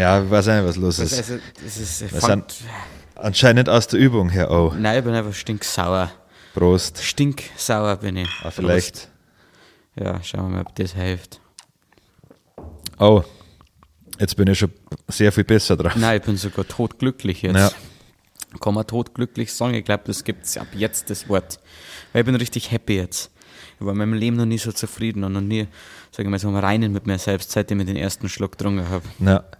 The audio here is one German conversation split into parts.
Ja, ich weiß nicht, was los ist. also, das ist. Wir sind anscheinend aus der Übung her auch. Nein, ich bin einfach stinksauer. Prost. Stinksauer bin ich. Ah, vielleicht. Ja, schauen wir mal, ob das hilft. Oh, jetzt bin ich schon sehr viel besser drauf. Nein, ich bin sogar totglücklich jetzt. Ja. Kann man totglücklich sagen? Ich glaube, das gibt es ab jetzt das Wort. Weil ich bin richtig happy jetzt. Ich war in meinem Leben noch nie so zufrieden und noch nie, sag ich mal, so am Reinen mit mir selbst, seitdem ich den ersten Schluck getrunken habe. Ich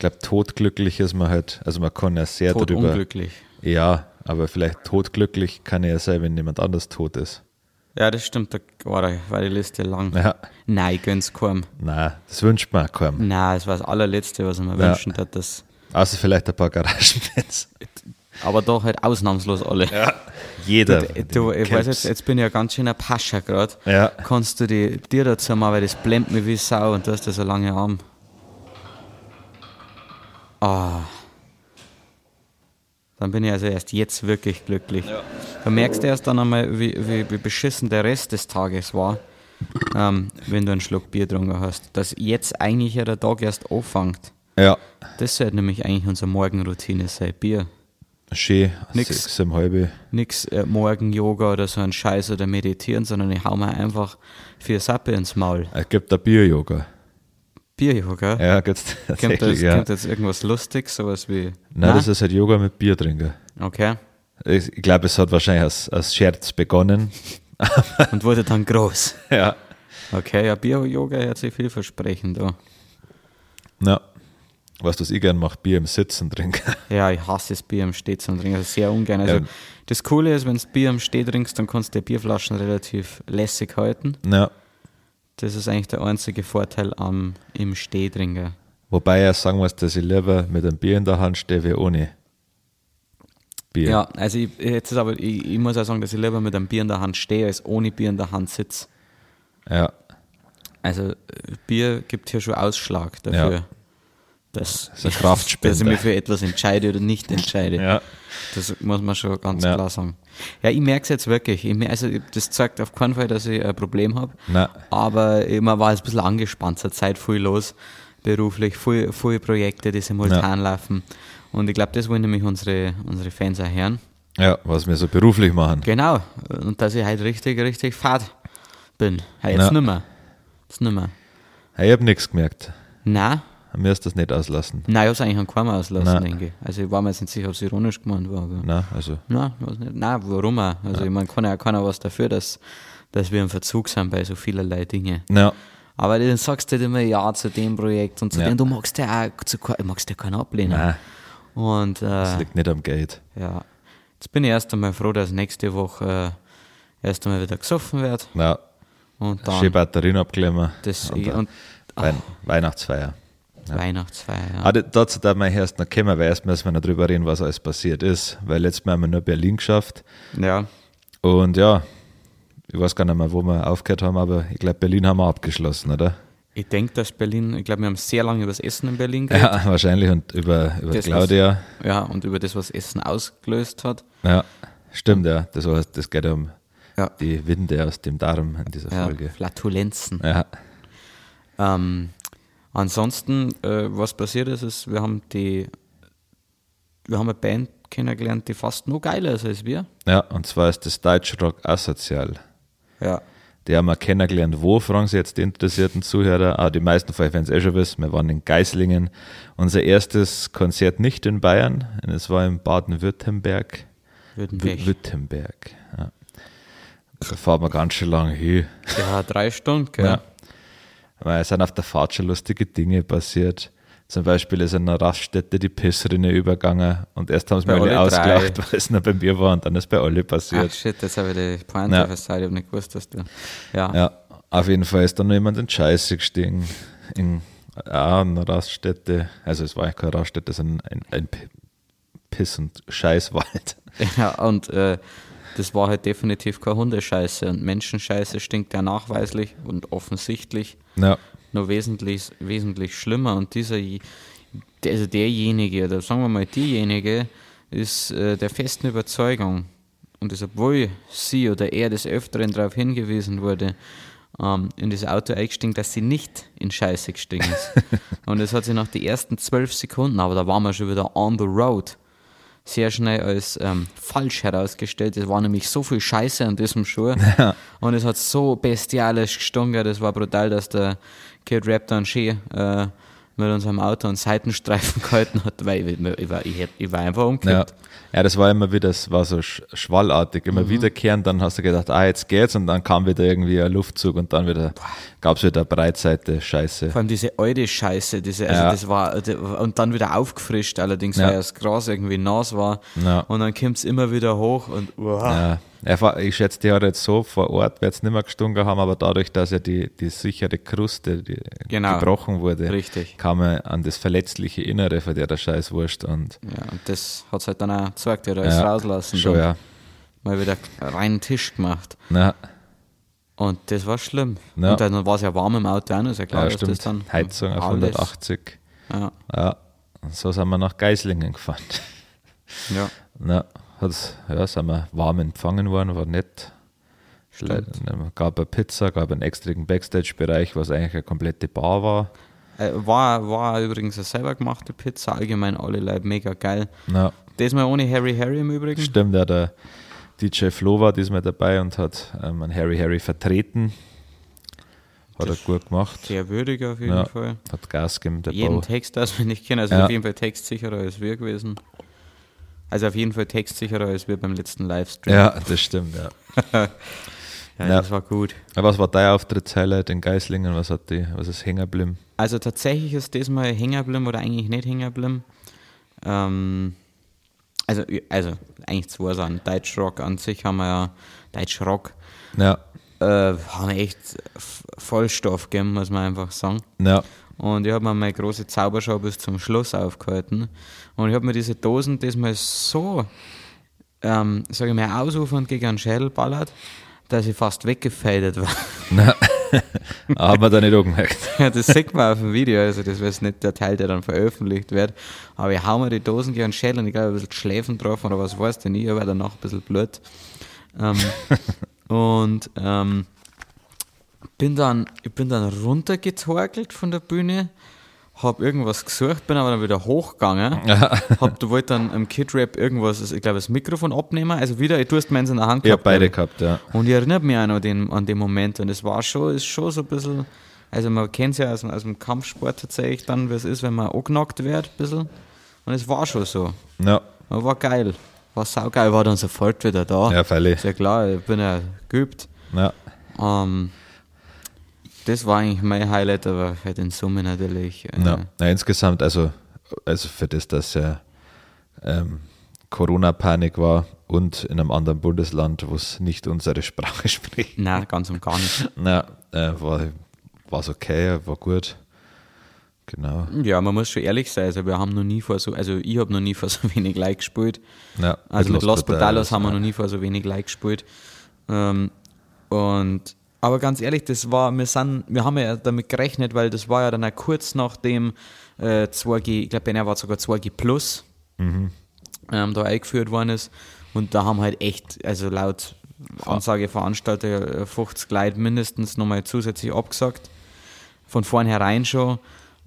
glaube, totglücklich ist man halt, also man kann ja sehr Tot darüber. unglücklich. Ja, aber vielleicht totglücklich kann ja sein, wenn jemand anders tot ist. Ja, das stimmt, da war, die- Liste lang. Ja, Nein, gönn's keinem. nein, das wünscht man keinem. Nein, es war das allerletzte, was mir Ja. wünschen hat. Das, Außer vielleicht ein paar Garagenfans. aber doch halt ausnahmslos alle. Ja, jeder. Du, du, ich weiß jetzt, jetzt bin ich ja ganz schön ein Pascha gerade. Ja. Kannst du die, dir dazu mal, weil das blendet mich wie Sau und du hast ja so lange Arm. Ah. Dann bin ich also erst jetzt wirklich glücklich. Du merkst erst dann einmal, wie, wie, wie beschissen der Rest des Tages war, ähm, wenn du einen Schluck Bier getrunken hast. Dass jetzt eigentlich ja der Tag erst anfängt. Ja, Das sollte nämlich eigentlich unsere Morgenroutine sein. Bier. schön. Nix. Sechs im halbe. Nix äh, Morgen-Yoga oder so ein Scheiß oder meditieren, sondern ich hau mir einfach vier Sappe ins Maul. Es gibt ein Bier-Yoga. Bier-Yoga? Ja, gibt's Kommt, tatsächlich, das, ja. kommt jetzt irgendwas Lustiges, sowas wie. Nein, das ist halt Yoga mit Bier trinken. Okay. Ich, ich glaube, es hat wahrscheinlich als, als Scherz begonnen. Und wurde dann groß. Ja. Okay, ja, Bier-Yoga hört sich vielversprechend an. Ja. Weißt du, was ich gern mache? Bier im Sitzen trinken. Ja, ich hasse das Bier im Steh zum Trinken, also sehr ungern. Also, Ja. das Coole ist, wenn du Bier im Steh trinkst, dann kannst du die Bierflaschen relativ lässig halten. Ja. Das ist eigentlich der einzige Vorteil am im Steh trinken. Wobei ich sagen muss, dass ich lieber mit einem Bier in der Hand stehe wie ohne Bier. Ja, also ich, jetzt ist aber, ich, ich muss auch sagen, dass ich lieber mit einem Bier in der Hand stehe, als ohne Bier in der Hand sitze. Ja. Also Bier gibt hier schon Ausschlag dafür, Ja. dass, ist ein Kraftspender. dass ich mich für etwas entscheide oder nicht entscheide. Ja. Das muss man schon ganz Ja. klar sagen. Ja, ich merke es jetzt wirklich. Ich, mer- also das zeigt auf keinen Fall, dass ich ein Problem habe. Aber man war jetzt ein bisschen angespannt, zur Zeit viel los, beruflich, viel, viel Projekte, die simultan laufen. Und ich glaube, das wollen nämlich unsere, unsere Fans auch hören. Ja, was wir so beruflich machen. Genau. Und dass ich halt richtig, richtig fad bin. Hey, jetzt Ja. nimmer. Jetzt nimmer. Hey, ich habe nichts gemerkt. Nein, Mir ist das nicht auslassen. nein, ich habe es eigentlich an keinem auslassen, Nein. denke ich. Also ich war mir jetzt nicht sicher, ob es ironisch gemeint war. Aber Na, also. Nein, nicht. Nein, warum auch? Also ich meine, kann ja keiner was dafür, dass, dass wir im Verzug sind bei so vielerlei Dinge. Ja. Aber dann sagst du halt immer Ja zu dem Projekt und zu Ja. dem, du magst ja auch zu, magst ja keinen ablehnen. Nein, Und das äh, liegt nicht am Geld. ja, jetzt bin ich erst einmal froh, dass nächste Woche äh, erst einmal wieder gesoffen wird. Ja. Und Schön dann Batterien abklemmen. das und, und, dann Wein Weihnachtsfeier. Weihnachtsfeier. Ja. Ah, dazu darf man erst noch kommen, weil erst müssen wir noch drüber reden, was alles passiert ist. Weil letztes Mal haben wir nur Berlin geschafft. ja. Und ja, ich weiß gar nicht mehr, wo wir aufgehört haben, aber ich glaube, Berlin haben wir abgeschlossen, oder? Ich denke, dass Berlin, ich glaube, wir haben sehr lange über das Essen in Berlin geredet. Ja, wahrscheinlich und über, über Das, Claudia. Was, ja, und über das, was Essen ausgelöst hat. Ja, stimmt, ja. Das, heißt, das geht um Ja. die Winde aus dem Darm in dieser Ja, Folge. Flatulenzen. Ja, Ähm, ansonsten, äh, was passiert ist, ist, wir haben die, wir haben eine Band kennengelernt, die fast noch geiler ist als wir. ja, und zwar ist das Deutschrock asozial. Ja. Die haben wir kennengelernt. Wo, fragen Sie jetzt die interessierten Zuhörer? Ah, die meisten von euch werden es eh schon wissen. Wir waren in Geislingen. Unser erstes Konzert nicht in Bayern, es war in Baden-Württemberg. Württemberg. Wü- Württemberg, ja. Da fahren wir ganz schön lange hin. Ja, drei Stunden, gell? Ja. Weil es sind auf der Fahrt schon lustige Dinge passiert. Zum Beispiel ist in einer Raststätte die Pissrinne übergegangen und erst haben sie mir alle ausgelacht, weil es nur bei mir war und dann ist bei alle Ach passiert. shit, jetzt habe ich die Pointe Ja. versagt, ich habe nicht gewusst, dass du. Ja. Ja, auf jeden Fall ist dann noch jemand in Scheiße gestiegen. In einer Raststätte. Also es war eigentlich keine Raststätte, sondern ein, ein P- Piss- und Scheißwald. Ja, und äh, das war halt definitiv keine Hundescheiße. Und Menschenscheiße stinkt ja nachweislich und offensichtlich Ja, nur wesentlich, wesentlich schlimmer. Und dieser, also derjenige, oder sagen wir mal diejenige, ist äh, der festen Überzeugung, und das obwohl sie oder er des Öfteren darauf hingewiesen wurde, ähm, in das Auto eingestiegen, dass sie nicht in Scheiße gestiegen ist. und das hat sich nach den ersten zwölf Sekunden, aber da waren wir schon wieder on the road, sehr schnell als ähm, falsch herausgestellt. Es war nämlich so viel Scheiße an diesem Schuh Ja. und es hat so bestialisch gestunken, das war brutal, dass der Kid Rap dann schön äh, mit unserem Auto einen Seitenstreifen gehalten hat, weil ich, ich, war, ich, ich war einfach Ja. umgekippt. ja, das war immer wieder, es war so sch schwallartig, immer wiederkehrend, dann hast du gedacht, ah, jetzt geht's und dann kam wieder irgendwie ein Luftzug und dann wieder gab's wieder Breitseite, Scheiße. Vor allem diese alte Scheiße, diese, also Ja. das war, und dann wieder aufgefrischt, allerdings, Ja. weil das Gras irgendwie nass war. Ja. Und dann kommt es immer wieder hoch und uah. Ja, ich schätze, die hat jetzt so vor Ort, wird es nicht mehr gestunken haben, aber dadurch, dass ja die, die sichere Kruste die Genau. gebrochen wurde, Richtig. kam er an das verletzliche Innere von der der Scheißwurst und Ja, und das hat es halt dann auch gezeigt, wie er alles ja, rauslassen. schon, ja. Mal wieder reinen Tisch gemacht. Na, Und das war schlimm. Ja. Und dann war es ja warm im Auto auch noch, ist ja klar, ja, dass das dann Heizung auf alles- 180. Ja, Ja, und so sind wir nach Geislingen gefahren. ja. Na, hat's, ja, sind wir warm empfangen worden, war nett. Stimmt. Gab eine Pizza, gab einen extrigen Backstage-Bereich, was eigentlich eine komplette Bar war. Äh, War, war übrigens eine selber gemachte Pizza, allgemein alle Leute mega geil. Na, Diesmal ohne Harry Harry im Übrigen. Stimmt, ja, der DJ Flo war diesmal dabei und hat ähm, einen Harry Harry vertreten. Hat er gut gemacht. Sehr würdig auf jeden Ja, Fall. hat Gas gegeben, der jeden Bau. Text auswendig kennen, also Ja. auf jeden Fall textsicherer als wir gewesen. Also auf jeden Fall textsicherer als wir beim letzten Livestream. Ja, das stimmt, ja. ja, Ja. das war gut. Aber Was war dein Auftrittshighlight in Geislingen? Was hat die, was ist hängen geblieben? Also tatsächlich ist das mal hängen geblieben oder eigentlich nicht hängen geblieben. Ähm, also, also eigentlich zwei Sachen. Deutschrock an sich haben wir ja, Deutschrock, Ja, äh, haben echt Vollstoff gegeben, muss man einfach sagen. ja, Und ich habe mir meine große Zaubershow bis zum Schluss aufgehalten. Und ich habe mir diese Dosen diesmal so, ähm, sage ich mal, ausufernd gegen einen Schädel ballert, dass ich fast weggefadet war. na, haben wir da nicht angemerkt. Ja, das sieht man auf dem Video, also das ist nicht der Teil, der dann veröffentlicht wird. Aber ich hau mir die Dosen gegen den Schädel und ich glaube, ein bisschen Schläfen drauf oder was weiß denn ich, aber danach ein bisschen Blut. Ähm, und ähm, bin dann, ich bin dann runtergetorkelt von der Bühne, hab irgendwas gesucht, bin aber dann wieder hochgegangen, hab, du wollte dann im Kid-Rap irgendwas, ich glaube, das Mikrofon abnehmen, also wieder, ich tust meins in der Hand Ich habe gehabt, beide gehabt, ja. Und ich erinnere mich auch noch den, an den Moment. Und es war schon, ist schon so ein bisschen, also man kennt es ja aus, dem- aus dem Kampfsport tatsächlich dann, wie es ist, wenn man angenockt wird, ein bisschen. Und es war schon so. Ja, Aber war geil. War saugeil, war dann sofort wieder da. ja freilich. Ist ja klar, ich bin ja geübt. Ja, Ähm, das war eigentlich mein Highlight, aber halt in Summe natürlich. Äh, ja. ja, insgesamt, also, also für das, dass ja ähm, Corona-Panik war und in einem anderen Bundesland, wo es nicht unsere Sprache spricht. Nein, ganz und gar nicht. Na, äh, war es okay, war gut. Genau. Ja, man muss schon ehrlich sein, also wir haben noch nie vor so, also ich habe noch nie vor so wenig Like gespielt. Ja, Also mit Los Brutalos haben wir ja. noch nie vor so wenig Like gespielt. Ähm, und aber ganz ehrlich, das war, wir sind, wir haben ja damit gerechnet, weil das war ja dann auch kurz nachdem äh, 2G, ich glaube, bei einer war sogar 2G Plus Mhm. ähm, da eingeführt worden ist. Und da haben halt echt, also laut Ansage Veranstalter, äh, 50 Leute mindestens nochmal zusätzlich abgesagt. Von vornherein schon.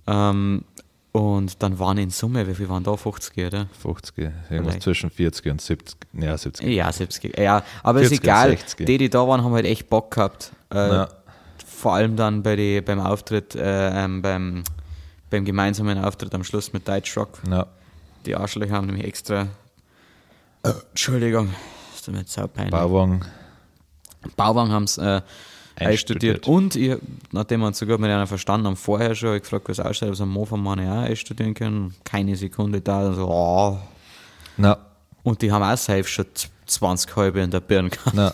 Ähm, und dann waren in Summe, wie viel waren da? 50, oder? 50, irgendwas Vielleicht. zwischen 40 und 70, ja 70. Ja, 70. Ja, aber ist 40, egal. 60. Die, die da waren, haben halt echt Bock gehabt. Äh, Ja. Vor allem dann bei die, beim Auftritt, äh, ähm, beim, beim gemeinsamen Auftritt am Schluss mit Deutschrock. Ja, Die Arschlöcher haben nämlich extra. Äh, Entschuldigung, ist mir jetzt saupeinlich. Bauwagen, Bauwagen haben es äh, einstudiert. Und ich, nachdem wir uns sogar mit einer verstanden haben, vorher schon, ich gefragt, was ausschaut, ob sie am Mofa-Mann ja auch einstudieren können. Keine Sekunde da. So, oh. na, Und die haben auch safe schon 20 halbe in der Birne gehabt. na,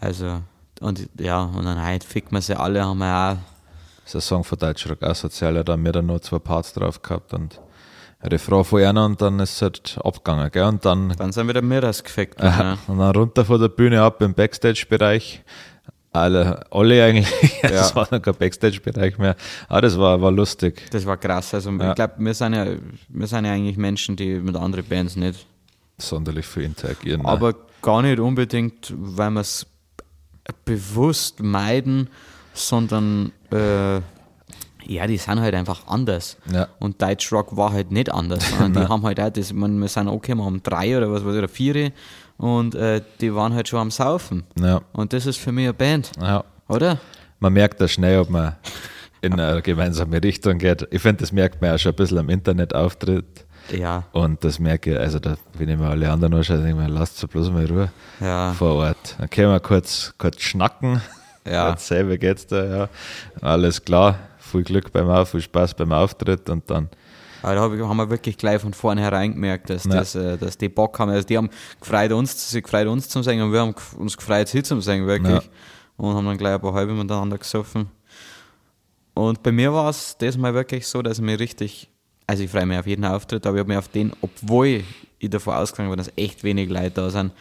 Also, und ja, und dann halt fickt man sie alle, haben wir auch. das ist ein Song von Deutschrock asozial, da haben wir dann noch zwei Parts drauf gehabt und Refrain von einer und dann ist es halt abgegangen, gell, und dann, Dann sind wieder Mirrors gefickt. Aha, worden, und dann runter von der Bühne ab im Backstage-Bereich, alle, alle eigentlich, Ja. es war noch kein Backstage-Bereich mehr, aber das war, war lustig, Das war krass. Also, Ja. ich glaube, wir, sind ja, wir sind ja eigentlich Menschen, die mit anderen Bands nicht. sonderlich viel interagieren. ne? Aber gar nicht unbedingt, weil wir es bewusst meiden, sondern äh, ja, die sind halt einfach anders. Ja. Und Deutschrock war halt nicht anders. die haben halt auch das, ich meine, wir sind okay, wir haben drei oder was weiß ich, oder vier und äh, die waren halt schon am Saufen. Ja. Und das ist für mich eine Band, ja. oder? Man merkt da schnell, ob man in eine gemeinsame Richtung geht. Ich finde, das merkt man ja schon ein bisschen am Internetauftritt. Ja, Und das merke ich, also da, wenn ich mir alle anderen anschaue, denke ich mir, lasst sie bloß mal Ruhe ja, vor Ort. Dann können wir kurz, kurz schnacken. ja. Wie geht's da? Ja. Alles klar, viel Glück beim Auf, viel Spaß beim Auftritt und dann, Aber da haben wir wirklich gleich von vornherein gemerkt, dass, Ja. das, äh, dass die Bock haben. Also die haben gefreut uns, sie gefreut uns zum Singen und wir haben uns gefreut, sie zum Singen, wirklich. Ja. Und haben dann gleich ein paar halbe miteinander gesoffen. Und bei mir war es das Mal wirklich so, dass ich mich richtig, also ich freue mich auf jeden Auftritt, aber ich habe mich auf den, obwohl ich davon ausgegangen bin, dass echt wenig Leute da sind,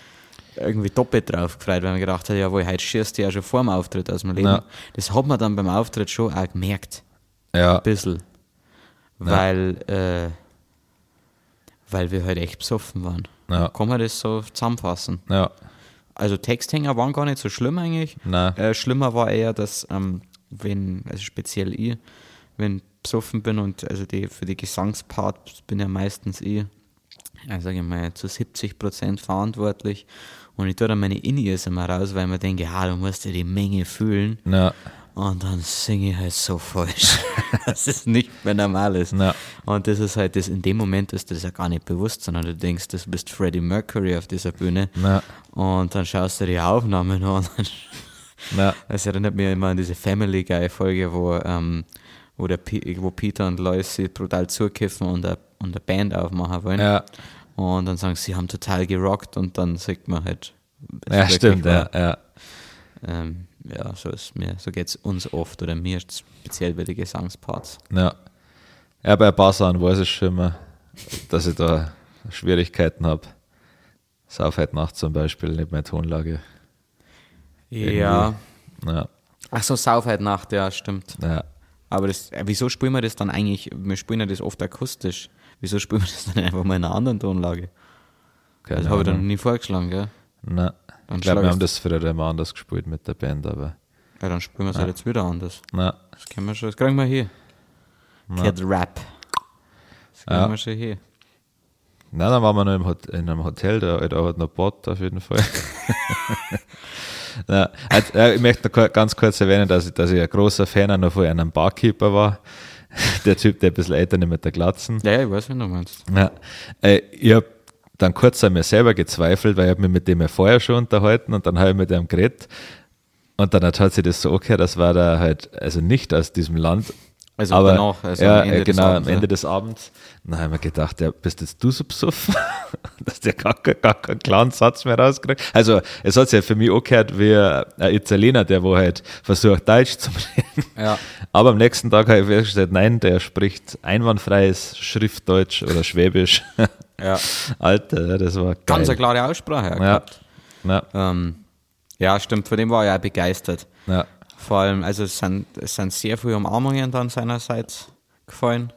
irgendwie doppelt drauf gefreut, weil man gedacht hat, jawohl, heute schießt du ja schon vor dem Auftritt aus dem Leben. Ja. Das hat man dann beim Auftritt schon auch gemerkt. ja, Ein bisschen. Weil, äh, weil wir halt echt besoffen waren. Ja. Kann man das so zusammenfassen? ja, Also Texthänger waren gar nicht so schlimm eigentlich. Äh, schlimmer war eher, dass, ähm, wenn, also speziell ich, wenn ich besoffen bin und also die, für die Gesangspart bin ja meistens ich, also sage ich mal, zu 70 Prozent verantwortlich. Und ich tue dann meine In-Ears immer raus, weil ich mir denke, ja, du musst ja die Menge fühlen. ja, Und dann singe ich halt so falsch, dass es nicht mehr normal ist. Ja. Und das ist halt das, in dem Moment ist das ja gar nicht bewusst, sondern du denkst, du bist Freddie Mercury auf dieser Bühne. Ja. Und dann schaust du die Aufnahmen an. Ja, das erinnert mich immer an diese Family Guy Folge, wo, ähm, wo, der, wo Peter und Lois sich brutal zukiffen und eine, und eine Band aufmachen wollen. ja, Und dann sagen sie, sie haben total gerockt und dann sieht man halt. es ja, stimmt, war. ja, ja, Ähm, ja, so ist mir, so geht's uns oft oder mir speziell bei den Gesangsparts. ja. Ja, bei Sachen weiß ich schon immer, dass ich da Schwierigkeiten habe. Sauf heute Nacht zum Beispiel, nicht meine Tonlage. Ja. Ja, Ach so, Saufheit Nacht, ja, stimmt. ja. Aber das, äh, wieso spielen wir das dann eigentlich? Wir spielen ja das oft akustisch. Wieso spielen wir das dann einfach mal in einer anderen Tonlage? Keine das habe ich dann noch nie vorgeschlagen, gell? Nein. Dann Ich glaube, wir haben das früher immer anders gespielt mit der Band, aber Ja, dann spielen wir es halt jetzt wieder anders. na, Das können wir schon, das kriegen wir hier. Cat Rap. Das kriegen Ja. wir schon hier. Nein, dann waren wir noch im Hot in einem Hotel, da, da hat noch Bot auf jeden Fall. Na, also, äh, ich möchte noch ganz kurz erwähnen, dass ich, dass ich ein großer Fan noch von einem Barkeeper war. Der Typ, der ein bisschen älter mit der Glatzen. Ja, ja, ich weiß, wie du meinst. Ja, äh, ich habe dann kurz an mir selber gezweifelt, weil ich hab mich mit dem ja vorher schon unterhalten und dann habe ich mit dem geredet. Und dann hat sich das so okay, das war da halt, also nicht aus diesem Land. Also aber danach, also ja, am Ende äh, des genau, Abends, am Ende ja. des Abends. Dann habe ich mir gedacht, ja, bist jetzt du so besoffen, dass der gar, gar keinen klaren Satz mehr rauskriegt. Also es hat sich ja für mich auch gehört wie ein Italiener, der wo halt versucht, Deutsch zu reden. Ja. Aber am nächsten Tag habe ich festgestellt, nein, der spricht einwandfreies Schriftdeutsch oder Schwäbisch. Ja. Alter, das war geil. Ganz eine klare Aussprache ja. Ja, Ähm, ja, stimmt, von dem war ich auch begeistert. ja, Vor allem, also es sind, es sind sehr viele Umarmungen dann seinerseits gefallen.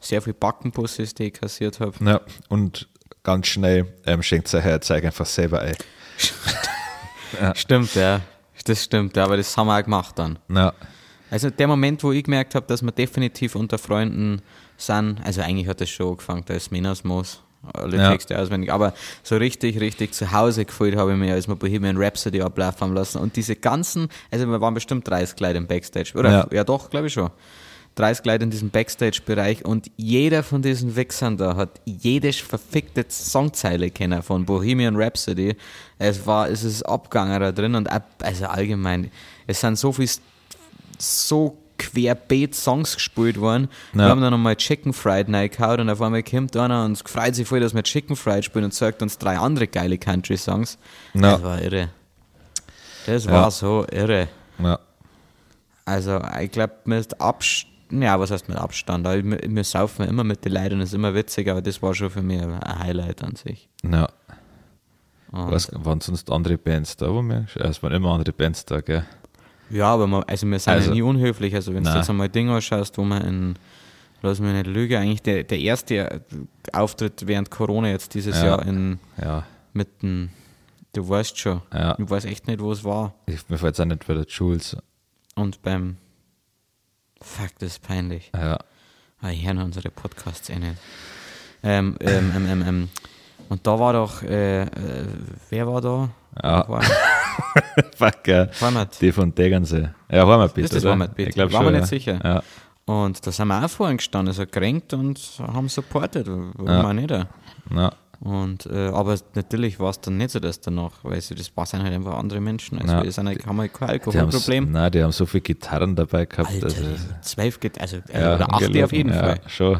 Sehr viele Backenbusses, die ich kassiert habe. ja. Und ganz schnell ähm, schenkt sein Herz einfach selber ein. Stimmt, ja. Das stimmt, ja, aber das haben wir auch gemacht dann. Ja, Also der Moment, wo ich gemerkt habe, dass wir definitiv unter Freunden sind, also eigentlich hat das schon angefangen, da ist Minas Moos, alle Ja. Texte auswendig, aber so richtig, richtig zu Hause gefühlt habe ich mich, als wir Bohemian Rhapsody ablaufen lassen und diese ganzen, also wir waren bestimmt 30 Leute im Backstage, oder? Ja. Ja, doch, glaube ich schon. 30 Leute in diesem Backstage-Bereich und jeder von diesen Wichsern da hat jede verfickte Songzeile kennen von Bohemian Rhapsody. Es war, es ist Abganger da drin und ab, also allgemein, es sind so viel so querbeet Songs gespielt worden. Wir Ja. haben dann nochmal Chicken Fried reingehauen und auf einmal kommt einer und freut sich voll, dass wir Chicken Fried spielen und zeigt uns drei andere geile Country-Songs. Ja. Das war irre. Das Ja. war so irre. Also, ich glaube, mit Abstand, ja, was heißt mit Abstand? Wir, wir saufen immer mit den Leuten ist immer witzig, aber das war schon für mich ein Highlight an sich. ja. Und, Was waren sonst andere Bands da, wo wir, es waren immer andere Bands da, gell? ja, aber man, also wir sind Also- ja nie unhöflich. Also, wenn du jetzt einmal Dinge anschaust, wo man in, lass mich nicht lügen, eigentlich der, der erste Auftritt während Corona jetzt dieses Ja. Jahr in, Ja, mit dem Du weißt schon. Ja. Ich weiß echt nicht, wo es war. Ich, mir fällt es auch nicht bei der Jules. Und beim. Fuck, das ist peinlich. Ja. Ah, ich höre unsere Podcasts eh nicht. Ähm, ähm, ähm, ähm, ähm. Und da war doch, äh, äh, wer war da? Ja. War, Fuck, ja. Heimat. Die von Degernsee. Ja, Heimatbiet, Ist das oder? Heimatbiet? Ich glaube War schon. mir ja. nicht sicher. Ja. Und da sind wir auch vorhin gestanden, so gekränkt und haben supportet. Warum Ja. auch nicht? Ja. Und, äh, aber natürlich war es dann nicht so, dass danach, weil sie, das sind halt einfach andere Menschen. Also Ja. wir sind halt, haben halt kein Alkoholproblem. Nein, die haben so viele Gitarren dabei gehabt. Alter, also, zwölf geht, also, äh, ja, oder acht auf jeden ja, Fall. schon.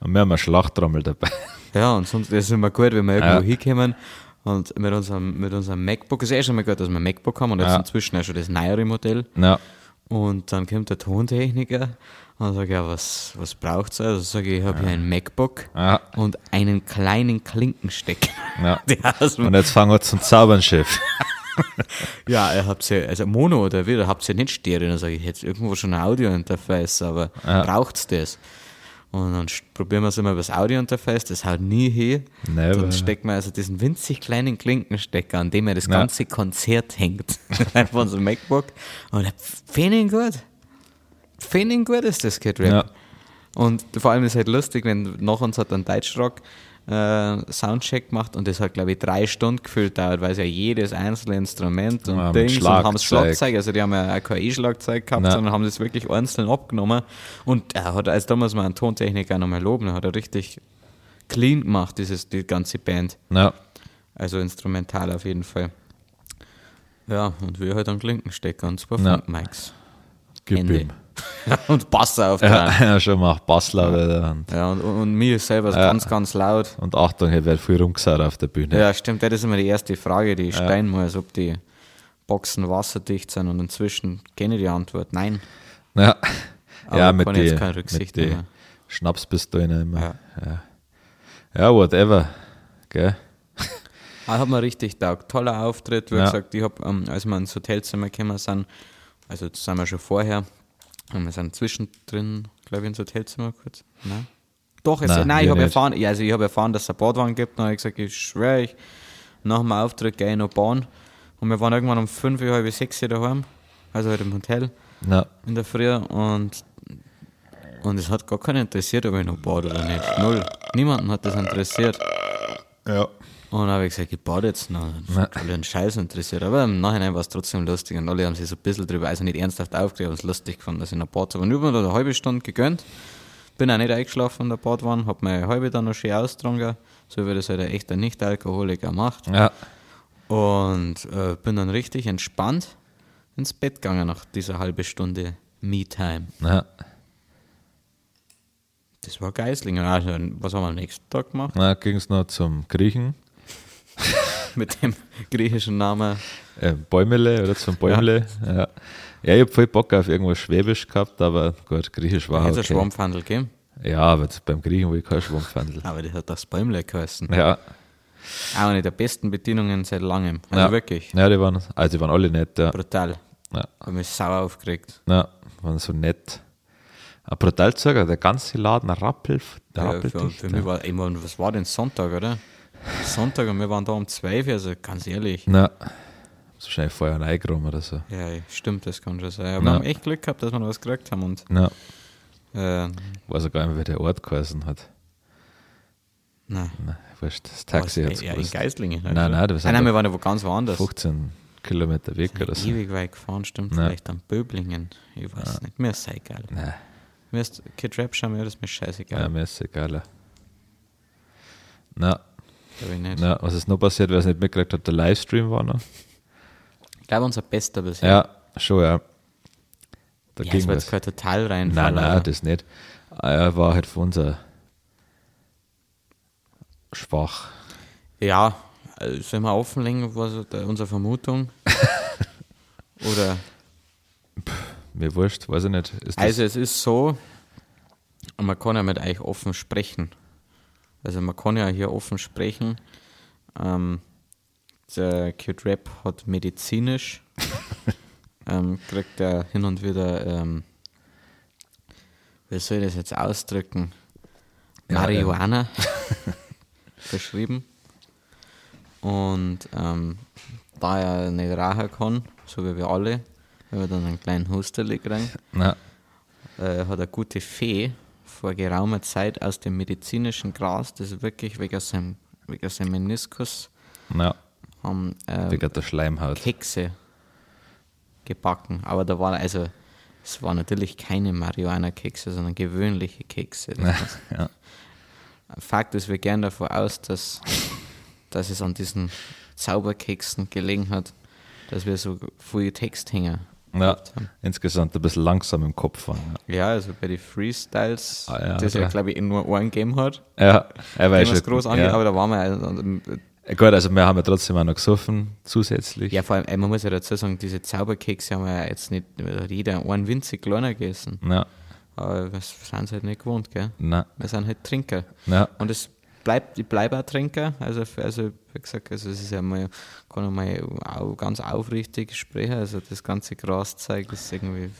Und wir haben eine Schlachtrommel dabei. Ja, und sonst ist es immer gut, wenn wir irgendwo Ja. hinkommen und mit unserem, mit unserem MacBook, es ist eh schon mal gut, dass wir ein MacBook haben und jetzt inzwischen auch schon das neuere Modell. Ja. Und dann kommt der Tontechniker und sagt, ja, was, was braucht's? Also sage ich, ich habe hier ein MacBook Ja. und einen kleinen Klinkenstecker. Ja. Und jetzt fangen wir zum Zaubern, Chef. Ja, ihr habt ja, also Mono oder wieder, habt ihr nicht Stereo. Dann sage ich, jetzt irgendwo schon ein Audio-Interface, aber Ja. braucht's das? Und dann probieren wir es immer über das Audio-Interface, das haut nie hin. Nee, dann stecken wir also diesen winzig kleinen Klinkenstecker, an dem er das Ja. ganze Konzert hängt. Einfach unser MacBook. Und ihn gut. Ihn gut ist das Kid Rap. Ja. Und vor allem ist es halt lustig, wenn nach uns hat ein Deutschrock äh, Soundcheck gemacht und das hat, glaube ich, drei Stunden gefühlt dauert, weil es ja jedes einzelne Instrument und Ja, Dings und haben das Schlagzeug. Also die haben ja auch kein E-Schlagzeug gehabt, Ja. sondern haben das wirklich einzeln abgenommen. Und er hat, also da muss man einen Tontechniker nochmal loben, er hat er richtig clean gemacht, dieses, die ganze Band. Ja. Also instrumental auf jeden Fall. Ja, und wir halt einen Klinkenstecker und zwei Ja. Funk-Mics. Gib Ende. ihm. und Basser auf Ja, ja, schon mal Basslaut. Und, Ja, und, und, mir selber Ja. ganz, ganz laut. und Achtung, hier wird viel rumgesagt auf der Bühne. Ja, stimmt, das ist immer die erste Frage, die ich stellen muss, ob die Boxen wasserdicht sind und inzwischen kenne ich die Antwort, nein. Ja, Aber ja mit ich jetzt den keine Rücksicht mit die. Schnapspistolen immer. Ja. Ja. ja. whatever. Gell? Ah, hat mir richtig taugt. Toller Auftritt, wie Ja. gesagt, ich hab, ähm, als wir ins Hotelzimmer gekommen sind, also das sind wir schon vorher, und wir sind zwischendrin, glaube ich, ins Hotelzimmer kurz. Nein. Doch, es, Nein, nein, ich habe erfahren, ja, also ich habe erfahren, dass es einen Badwagen gibt, dann habe ich gesagt, ich schwöre, ich, nach dem Auftritt gehe ich noch Bahn. Und wir waren irgendwann um fünf, halb sechs daheim, also halt im Hotel Ja. in der Früh und und es hat gar keinen interessiert, ob ich noch bade oder nicht. Null. Niemanden hat das interessiert. Ja. Und dann habe ich gesagt, ich bade jetzt noch. Alle einen Scheiß interessiert. Aber im Nachhinein war es trotzdem lustig und alle haben sich so ein bisschen drüber, also nicht ernsthaft aufgeregt, aber es lustig gefunden, dass ich noch bad habe. Und ich habe mir da eine halbe Stunde gegönnt. Bin auch nicht eingeschlafen in der Badwanne, habe meine halbe dann noch schön ausgetrunken, so wie das halt ein echter Nicht-Alkoholiker macht. Ja. Und äh, bin dann richtig entspannt ins Bett gegangen nach dieser halben Stunde Me-Time. Ja. Das war Geislingen. Also, was haben wir am nächsten Tag gemacht? Na, ging es noch zum Griechen. Mit dem griechischen Namen. Äh, Bäumele oder zum Bäumle. Ja. ja. ich habe voll Bock auf irgendwas Schwäbisch gehabt, aber gut, Griechisch war ein okay. Schwammfandel gegeben. Ja, aber beim Griechen will ich kein Schwammfandel. Aber das hat das Bäumle geheißen. Ja. Auch eine der besten Bedienungen seit langem. Also ja. wirklich Ja, die waren, also die waren alle nett, ja. brutal. Ja, Habe mich sauer aufgeregt. ja waren so nett. Ein brutal sogar, der ganze Laden rappel, Ja, für, für mich war, ich mein, was war denn Sonntag, oder? Sonntag und wir waren da um 12 Uhr, also ganz ehrlich. ja. Wahrscheinlich vorher reingeräumt oder so. Ja, stimmt, das kann schon sein. Aber wir Ja. haben echt Glück gehabt, dass wir noch was gekriegt haben. Und Ja. äh, Weiß auch gar nicht, wie der Ort geheißen hat. nein. Nein, wurscht, das Taxi Was, hat's ja, in. Geislingen. Nein, nein, ah, sind nein, doch wir waren ja wo ganz woanders. 15 Kilometer Weg oder so. Ewig weit gefahren, stimmt. Nein. Vielleicht an Böblingen. Ich weiß nicht. Mir ist es egal. Nein, Mir ist Kid Rap schauen, mir ist mir scheißegal. ja, mir ist egal. Na, Ich nicht. na, was ist noch passiert, wer es nicht mitgekriegt hat, der Livestream war noch. Ich glaube, unser Bester bisher. Ja, schon, ja. Da Ja, das ging war was. jetzt kein total rein. Nein, nein, das nicht. Ah, Er war halt für unser schwach. Ja, also sollen wir offenlegen, was unsere Vermutung? Oder, Mir wurscht, weiß ich nicht. Das, also es ist so, man kann ja mit euch offen sprechen. Also man kann ja hier offen sprechen. Ähm, der Kid Rap hat medizinisch, ähm, kriegt er hin und wieder, ähm, wie soll ich das jetzt ausdrücken? Ja, Marihuana verschrieben. Und ähm, da er nicht rauchen kann, so wie wir alle, haben wir dann einen kleinen Husteli gekriegt. Ja. Äh, hat eine gute Fee vor geraumer Zeit aus dem medizinischen Gras, das wirklich wegen seinem, wegen seinem Meniskus Ja. haben äh, Wegen der Schleimhaut. Kekse gebacken. Aber da waren also, es waren natürlich keine Marihuana-Kekse, sondern gewöhnliche Kekse. Ja. Fakt ist, wir gehen davon aus, dass, dass es an diesen Zauberkeksen gelegen hat, dass wir so viel Texthänger Ja. Insgesamt ein bisschen langsam im Kopf waren. Ja, also bei den Freestyles, Ah, ja, das ja, glaube ich, nur einen Game hat, Ja, ja er weiß schon. groß angeht, ja. aber da waren wir, also, Gut, also wir haben ja trotzdem auch noch gesoffen, zusätzlich. ja, vor allem, ey, man muss ja dazu sagen, diese Zauberkekse haben wir ja jetzt nicht jeder einen winzig kleiner gegessen. Ja, Aber wir sind es halt nicht gewohnt, gell? na, Wir sind halt Trinker. na, Und es bleibt, ich bleibe auch Trinker. Also, also wie gesagt, also es ist ja mal, kann mal auch ganz aufrichtig sprechen. Also das ganze Graszeug ist irgendwie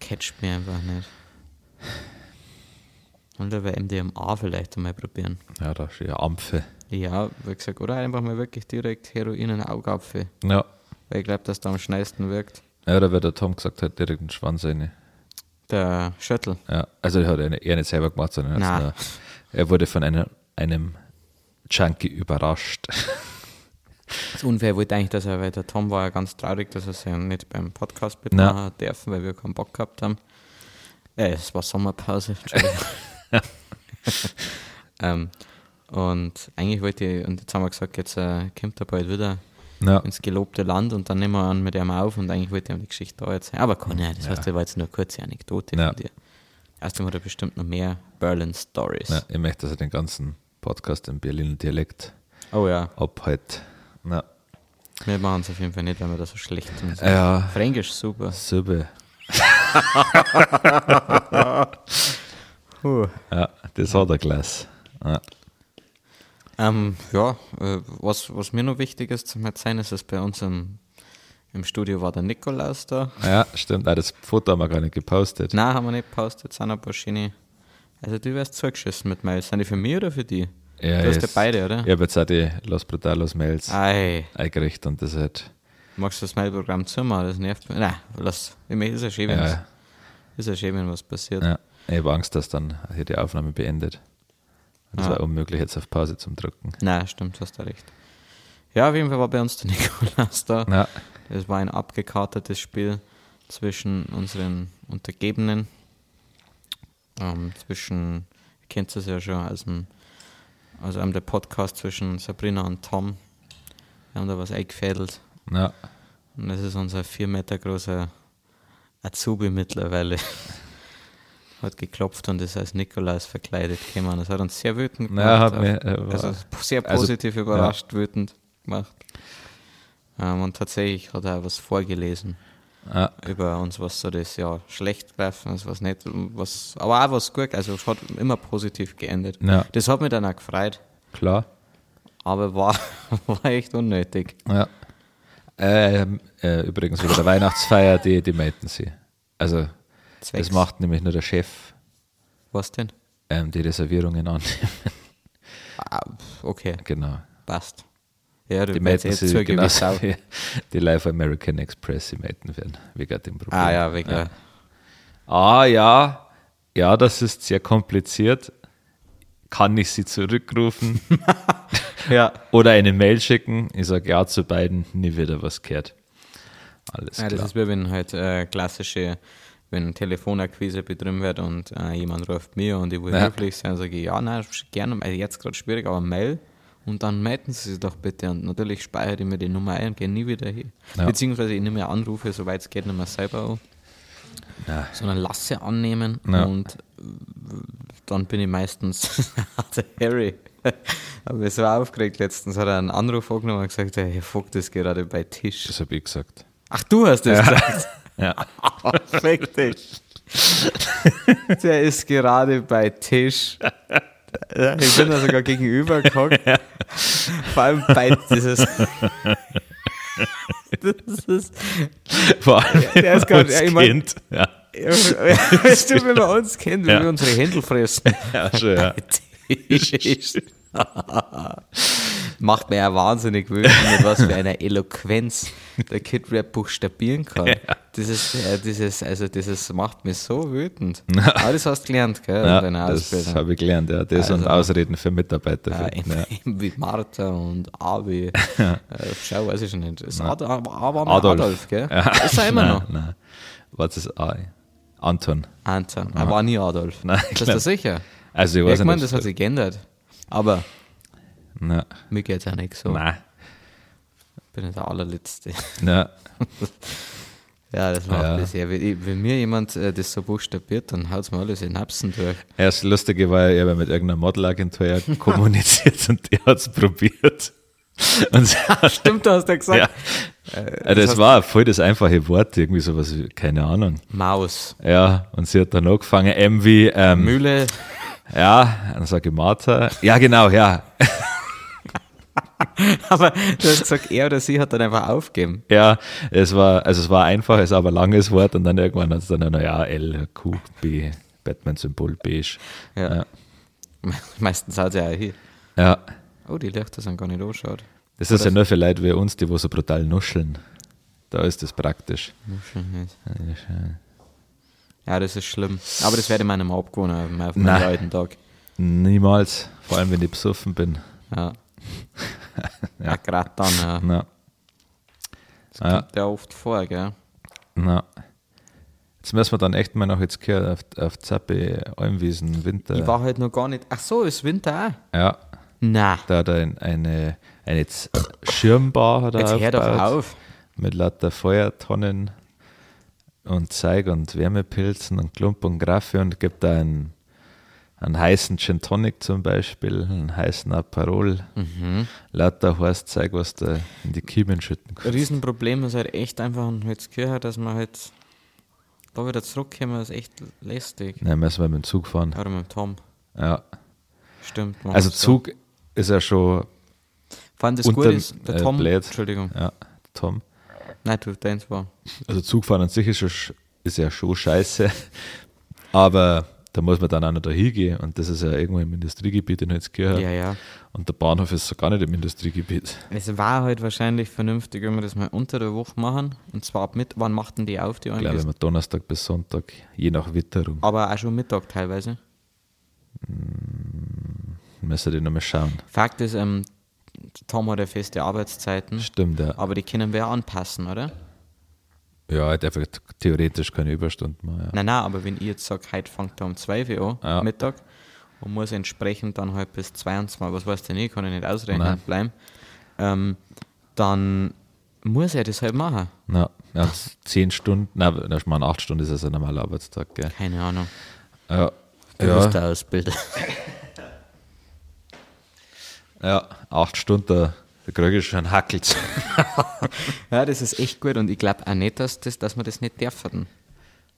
catcht mich einfach nicht. Und aber MDMA vielleicht einmal probieren. ja, da ist ja Ampfe. Ja, wie gesagt, oder einfach mal wirklich direkt Heroin in den Augapfel. Ja. Weil ich glaube, dass da am schnellsten wirkt. Ja, da wird der Tom gesagt hat, direkt den Schwanz rein. Der Schüttel. Ja, also er hat er nicht- er nicht selber gemacht, sondern Nein. Er, wurde von einem, einem Junkie überrascht. Das Unfair wollte eigentlich, dass er, weil der Tom war ja ganz traurig, dass er sich nicht beim Podcast mitmachen dürfen, weil wir keinen Bock gehabt haben. Äh, es war Sommerpause, ähm, und eigentlich wollte ich, und jetzt haben wir gesagt, jetzt äh, kommt er bald wieder Ja, ins gelobte Land und dann nehmen wir an mit ihm auf und eigentlich wollte ich ihm die Geschichte da erzählen. Aber kann ja, das heißt, das war jetzt nur eine kurze Anekdote Ja. von dir. Außerdem hat er bestimmt noch mehr Berlin Stories. ja, ich möchte, dass er den ganzen Podcast im Berliner Dialekt Oh ja, abhält. Ja, wir machen es auf jeden Fall nicht, wenn wir das so schlecht tun. ja Fränkisch super. super. Ja, das hat er gleich. Ja, Ähm, ja, äh, was, was mir noch wichtig ist zu erzählen, ist, dass bei uns im, Studio war der Nikolaus da. ja stimmt. Auch das Foto haben wir gar nicht gepostet. Nein, haben wir nicht gepostet, paar Schiene. Also du wirst zugeschissen mit Mails. Sind die für mich oder für die? Ja, du hast ja beide, oder? Ich habe jetzt auch die Los Brutalos Mails Ei, eingerichtet und das hat. magst du das Mailprogramm zumachen? Das nervt mich. Nein, lass. Ich meine, ist ja schön, wenn was- Ja, ist ja schön, wenn was passiert. ja, ich habe Angst, dass dann hier die Aufnahme beendet. Das Ah. war unmöglich, jetzt auf Pause zu drücken. Nein, stimmt, hast du recht. Ja, auf jeden Fall war bei uns der Nikolaus da. Ja, Es war ein abgekartetes Spiel zwischen unseren Untergebenen. Ähm, zwischen, ihr kennt es ja schon aus dem, aus einem der Podcast zwischen Sabrina und Tom. Wir haben da was eingefädelt. ja, Und das ist unser vier Meter großer Azubi mittlerweile. Hat geklopft und ist als Nikolaus verkleidet gekommen. Das hat uns sehr wütend gemacht. Ja, hat mich, äh, also sehr also, positiv überrascht, wütend gemacht. Ähm, und tatsächlich hat er auch was vorgelesen ja, über uns, was so das Jahr schlecht gelaufen ist, was nicht, was, aber auch was gut, also es hat immer positiv geendet. ja, Das hat mich dann auch gefreut, klar. aber war, war echt unnötig. Ja. Ähm, äh, übrigens wieder der Weihnachtsfeier, die, die meinten sie. Also, Zwecks- das macht nämlich nur der Chef, Was denn? ähm, die Reservierungen an. Ah, okay, genau. passt. Ja, du Die meinst jetzt genauso Sau. wie die Live American Express, die meinten werden, wegen dem Problem. Ah ja, wegen der- Ah ja, ja, das ist sehr kompliziert. Kann ich sie zurückrufen ja. oder eine Mail schicken? Ich sage ja zu beiden, nie wieder was gehört. Alles Ja, klar. das ist wie wenn halt äh, klassische, wenn Telefonakquise betrieben wird und äh, jemand ruft mir und ich will Ja. höflich sein, sage ich, ja, nein, gerne, also jetzt gerade schwierig, aber Mail und dann melden Sie sich doch bitte und natürlich speichere ich mir die Nummer ein und gehe nie wieder hin. Ja. Beziehungsweise ich nehme Anrufe, soweit es geht, nicht mehr selber an, Ja. sondern lasse annehmen Ja. und äh, dann bin ich meistens der Harry. Aber wir so aufgeregt letztens, hat er einen Anruf angenommen und gesagt, hey, fuck, das ist gerade bei Tisch. Das habe ich gesagt. Ach, du hast das gesagt. Ja. Fick dich. Der ist gerade bei Tisch. Ich bin da sogar gegenüber geguckt. Vor allem bei dieses. Das ist. Vor allem Der ist ja, ich mein- Kind. Ja. Weißt du, wenn wir uns kennen, wie Ja. wir unsere Händel fressen. ja, schon, ja. Macht mir ja wahnsinnig wütend, mit was für einer Eloquenz der Kid Rap buchstabieren kann. Ja. Dieses, äh, dieses, also dieses macht mich so wütend. Aber das hast du gelernt, gell? Ja, das habe ich gelernt, ja. Das also, sind Ausreden für Mitarbeiter. Ja, finden, ja. wie Martha und Abi. Äh, schau, weiß ich schon nicht. Das ist Ad Adolf. Adolf, gell? Ja. Das ist er immer noch. Nein. Was ist A? Anton. Anton. Er war nie Adolf. Nein, das ist das sicher. Also ich weiß ich meine, das hat sich geändert. Aber Nein. mir geht es auch nicht so. Nein. Ich bin nicht der allerletzte. Nein. ja, das macht ja. sehr. Wenn, wenn mir jemand äh, das so buchstabiert, dann haut es mir alles in Napsen durch. Ja, das Lustige war, ich habe mit irgendeiner Modelagentur kommuniziert und die hat es probiert. Und Stimmt, du hast ja gesagt. Ja. Äh, das, das war voll das einfache Wort, irgendwie sowas, keine Ahnung. Maus. Ja, und sie hat dann angefangen, M wie ähm, Mühle. Ja, dann sage ich Martha. Ja, genau, ja. aber du hast gesagt, er oder sie hat dann einfach aufgegeben. Ja, es war, also es war einfach, es war aber ein langes Wort und dann irgendwann hat es dann, naja, L, Q, B, Batman-Symbol, beige. Ja. ja. Meistens hat er ja hier. Ja. Oh, die Lichter sind gar nicht angeschaut. Das ist ja nur für Leute wie uns, die wo so brutal nuscheln. Da ist das praktisch. Nuscheln nicht. Ja, das ist schlimm. Aber das werde ich meinem abgewohnen auf meinem alten Tag. Niemals. Vor allem, wenn ich besoffen bin. Ja. Ja, gerade dann, ja. Das kommt ja. ja oft vor, gell? Na. Jetzt müssen wir dann echt mal noch jetzt gehört auf, auf Zappe, Almwiesen, Winter. Ich war halt noch gar nicht. Ach so, ist Winter auch? Ja. Na. Da hat er ein, eine, eine Schirmbar hat er Jetzt hör doch auf. Mit lauter Feuertonnen und Zeig und Wärmepilzen und Klump und Graffe und gibt da einen, einen heißen Gin Tonic zum Beispiel, einen heißen Aperol. Mhm. Lauter Zeig, was da in die Kiemen schütten kann. Riesenproblem ist halt echt einfach in Holzkirche, dass man halt da wieder zurückkommen, ist echt lästig. Nein, müssen wir mit dem Zug fahren. Oder mit dem Tom. Ja. Stimmt. Also Zug so. ist ja schon. Allem das Gute ist, der Tom. Äh, Entschuldigung. Ja, Tom. Nein, du, deins war. Also Zugfahren an sich ist, schon, ist ja schon scheiße. Aber da muss man dann auch noch da hingehen und das ist ja irgendwo im Industriegebiet in Holzkirchen. Ja, ja. Und der Bahnhof ist so gar nicht im Industriegebiet. Es war halt wahrscheinlich vernünftig, wenn wir das mal unter der Woche machen. Und zwar ab mit, wann machten die auf, die Ich glaube, immer Donnerstag bis Sonntag, je nach Witterung. Aber auch schon Mittag teilweise. Hm, müssen die nochmal schauen. Fakt ist, ähm, Tom hat ja feste Arbeitszeiten. Stimmt, ja. Aber die können wir anpassen, oder? Ja, halt einfach theoretisch keine Überstunden mehr. Ja. Nein, nein, aber wenn ich jetzt sage, heute fängt er um 2 Uhr an, ja. Mittag, und muss entsprechend dann halt bis 22, was weißt du nicht, kann ich nicht ausrechnen, nein. bleiben, ähm, dann muss er das halt machen. Ja, ja 10 Stunden, nein, ich meine 8 Stunden ist das ein normaler Arbeitstag, gell? Keine Ahnung. Ja. Du ja. bist der Ausbilder. Ja, acht Stunden, kriege ich schon Hackels. ja, das ist echt gut und ich glaube auch nicht, dass, das, dass man das nicht dürfen.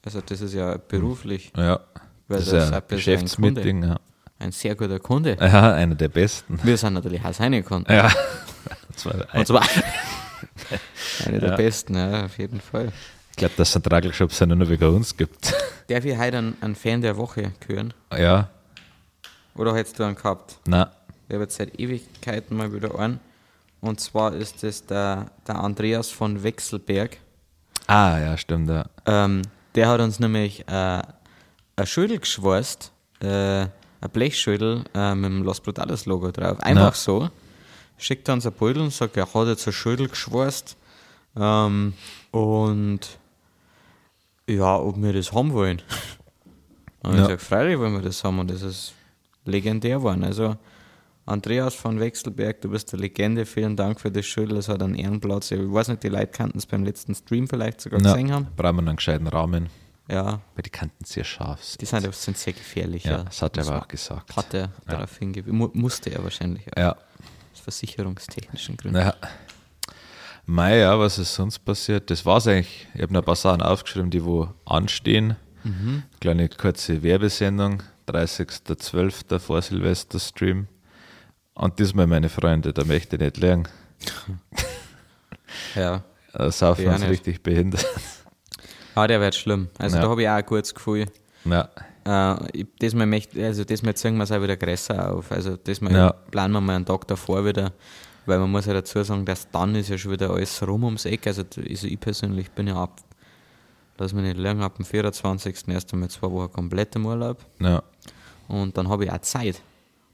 Also das ist ja beruflich. Ja, weil das, das ist ein Geschäftsmeeting. Ein, ja. ein sehr guter Kunde. Ja, einer der besten. Wir sind natürlich auch seine Kunden. Ja. und zwar, und zwar einer der ja. besten, ja, auf jeden Fall. Ich glaube, dass es einen Tragelshop nur wegen uns gibt. Darf ich heute einen, einen Fan der Woche hören? Ja. Oder hättest du einen gehabt? Nein. Ich habe jetzt seit Ewigkeiten mal wieder einen. Und zwar ist es der, der Andreas von Wechselberg. Ah, ja, stimmt, ja. Ähm, der hat uns nämlich äh, ein Schüttel geschweißt, äh, ein Blechschüttel äh, mit dem Los Brutales Logo drauf. Einfach Na. so. Schickt uns ein Beutel und sagt, er hat jetzt ein Schüttel geschweißt. Ähm, und ja, ob wir das haben wollen. Und ja. ich sage, freilich wollen wir das haben und das ist legendär geworden. Also Andreas von Wechselberg, du bist eine Legende. Vielen Dank für das Schüttel. Es hat einen Ehrenplatz. Ich weiß nicht, die Leute kannten es beim letzten Stream vielleicht sogar ja, gesehen haben. Brauchen wir einen gescheiten Rahmen. Ja. Weil die Kanten sehr scharf sind. Die sind, sind sehr gefährlich. Ja, ja. das hat er aber auch gesagt. Hat er ja. darauf hingewiesen. Musste er wahrscheinlich. Auch. Ja. Aus versicherungstechnischen Gründen. Ja. Mei, ja, was ist sonst passiert? Das war es eigentlich. Ich habe noch ein paar Sachen aufgeschrieben, die wo anstehen. Mhm. Kleine kurze Werbesendung. 30.12. vor Silvester Stream. Und diesmal, meine Freunde, da möchte ich nicht lernen. ja. Das Saufen uns richtig behindert. Ah, der wird schlimm. Also ja. da habe ich auch ein gutes Gefühl. Ja. Äh, diesmal möchte, also diesmal ziehen wir es auch wieder größer auf. Also diesmal Ja. planen wir mal einen Tag davor wieder, weil man muss ja dazu sagen, dass dann ist ja schon wieder alles rum ums Eck. Also, also ich persönlich bin ja ab, lass mich nicht lang, ab dem 24. erst einmal zwei Wochen komplett im Urlaub. Ja. Und dann habe ich auch Zeit.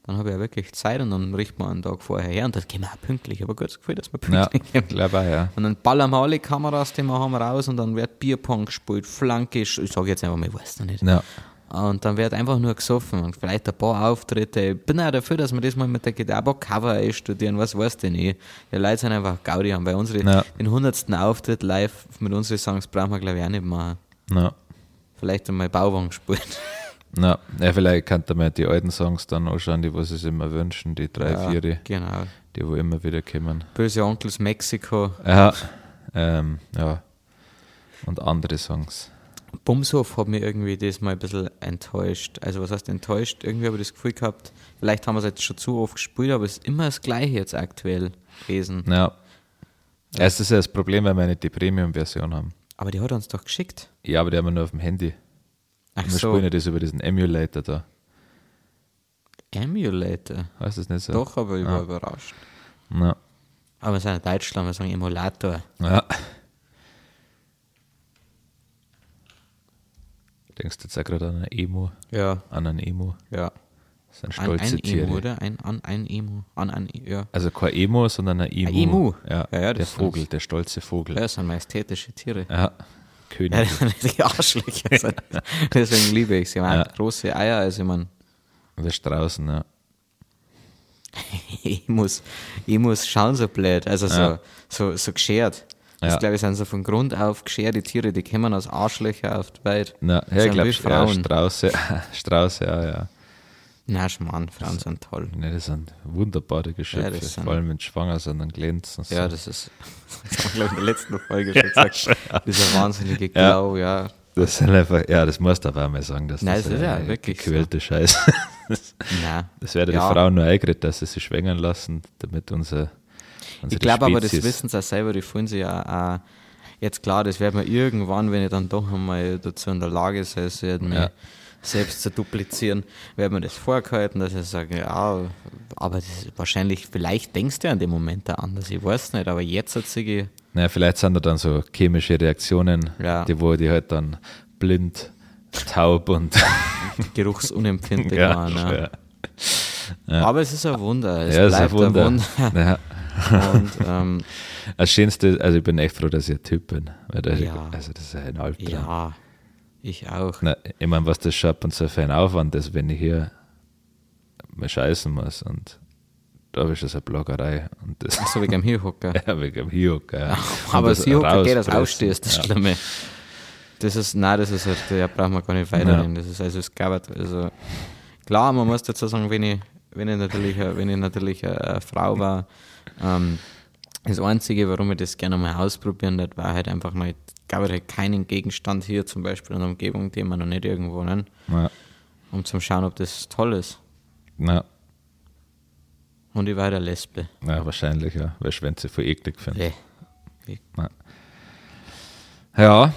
Dann habe ich auch wirklich Zeit und dann richten wir einen Tag vorher her und dann gehen wir auch pünktlich. Ein gutes Gefühl, dass wir Ja, pünktlich gehen. glaube auch, ja. Und dann ballern wir alle Kameras, die wir haben, raus und dann wird Bierpong gespielt, Flanke, ich sage jetzt einfach mal, ich weiß noch nicht. Ja. Und dann wird einfach nur gesoffen und vielleicht ein paar Auftritte. Ich bin auch dafür, dass wir das mal mit der Gitarre Cover studieren, was weiß denn ich. Die Leute sind einfach Gaudi haben. Bei unsere, Ja. den 100. Auftritt live mit unseren Songs brauchen wir, glaube ich, auch nicht machen. Ja. Vielleicht einmal Bauwagen spielen. Ja. ja, vielleicht könnte man die alten Songs dann anschauen, die was sie sich immer wünschen, die drei, Ja, vier, die, Genau. die wo immer wieder kommen. Böse Onkels Mexiko. Ja, ähm, ja. Und andere Songs. Bumshof hat mich irgendwie diesmal ein bisschen enttäuscht. Also was heißt enttäuscht? Irgendwie habe ich das Gefühl gehabt, vielleicht haben wir es jetzt schon zu oft gespielt, aber es ist immer das Gleiche jetzt aktuell gewesen. Ja. Es ist ja das Problem, weil wir nicht die Premium-Version haben. Aber die hat er uns doch geschickt. Ja, aber die haben wir nur auf dem Handy. Ach wir so, spielen ja das über diesen Emulator da. Emulator. Weißt du das nicht so? Doch, aber ich war Ah. überrascht. Ja. Aber wir sind in Deutschland, wir sagen Emulator. ja. Denkst du jetzt auch gerade an einen Emo? Ja, An einen Emo? ja. Das sind Ein, stolze ein Tiere. Emu, oder? Ein, an, ein Emu. An ein, ja. Also kein Emo, sondern ein Emu. Ein Emu. Ja, Ja, ja, der Vogel, der stolze Vogel. ja, das sind majestätische Tiere. Ja, Ja, König. die Arschlöcher sind. Deswegen liebe ich sie. Meine, Ja. große Eier, also ich meine, Der Straußen, ja. ich muss, ich muss schauen so blöd, also so, Ja. so, so geschert. Das Ja. glaube ich sind so von Grund auf gescherte Tiere, die kommen als Arschlöcher auf die Welt. Na, ja, ich glaube, wie ja, Frauen. Strauße, Strauße, ja, ja. Na, Schmarrn, Frauen sind toll. Ne, das sind wunderbare Geschöpfe. Ja, das sind- Vor allem, wenn sie schwanger sind, dann glänzen sie. Ja, das ist, das haben wir, glaube ich, in der letzten Folge schon gesagt. Dieser wahnsinnige Glow, ja. Das sind einfach, ja, das musst du aber auch mal sagen, dass Nein, das, das ist ja wirklich gequälte Scheiße. Nein. Das werden Ja. die Frauen nur eingeredet, dass sie sich schwängern lassen, damit unser, unsere Ich glaube aber, das wissen sie auch selber, die fühlen sich ja auch, jetzt klar, das werden wir irgendwann, wenn ich dann doch einmal dazu in der Lage werde, mich Ja. Selbst zu duplizieren, werden wir das vorgehalten, dass ich sage, ja, aber wahrscheinlich, vielleicht denkst du ja an dem Moment da anders, ich weiß nicht, aber jetzt hat sich Naja, vielleicht sind da dann so chemische Reaktionen, Ja. die wo die halt dann blind, taub und geruchsunempfindlich ja, waren. Ja. ja. Aber es ist ein Wunder, es ja, ist ein bleibt Wunder. ein Wunder. Und ähm, Das Schönste, also ich bin echt froh, dass ich ein Typ bin. Weil das, Ja. Also das ist ein Albtraum. ja, ich auch. Na, ich meine, was das ab und zu für ein Aufwand ist, wenn ich hier mal scheißen muss und da ist es eine Bloggerei und das So wie am Hirhocker. ja, wegen dem Hiok, ja. Aber das Hirhocker geht, das ist das ja. Schlimme. Das ist, nein, das ist, halt, da brauchen wir gar nicht weiterreden. Das ist also, es gab, also, klar, man muss dazu sagen, wenn ich, wenn ich natürlich, wenn ich natürlich eine, eine Frau war, ähm, das Einzige, warum ich das gerne mal ausprobieren würde, war halt einfach mal, glaube, halt keinen Gegenstand hier zum Beispiel in der Umgebung, den wir noch nicht irgendwo nennen, Ja, um zu schauen, ob das toll ist. na, Und ich war halt eine Lesbe. na, wahrscheinlich, ja, weil ich sie voll eklig finde. Nee. Ja.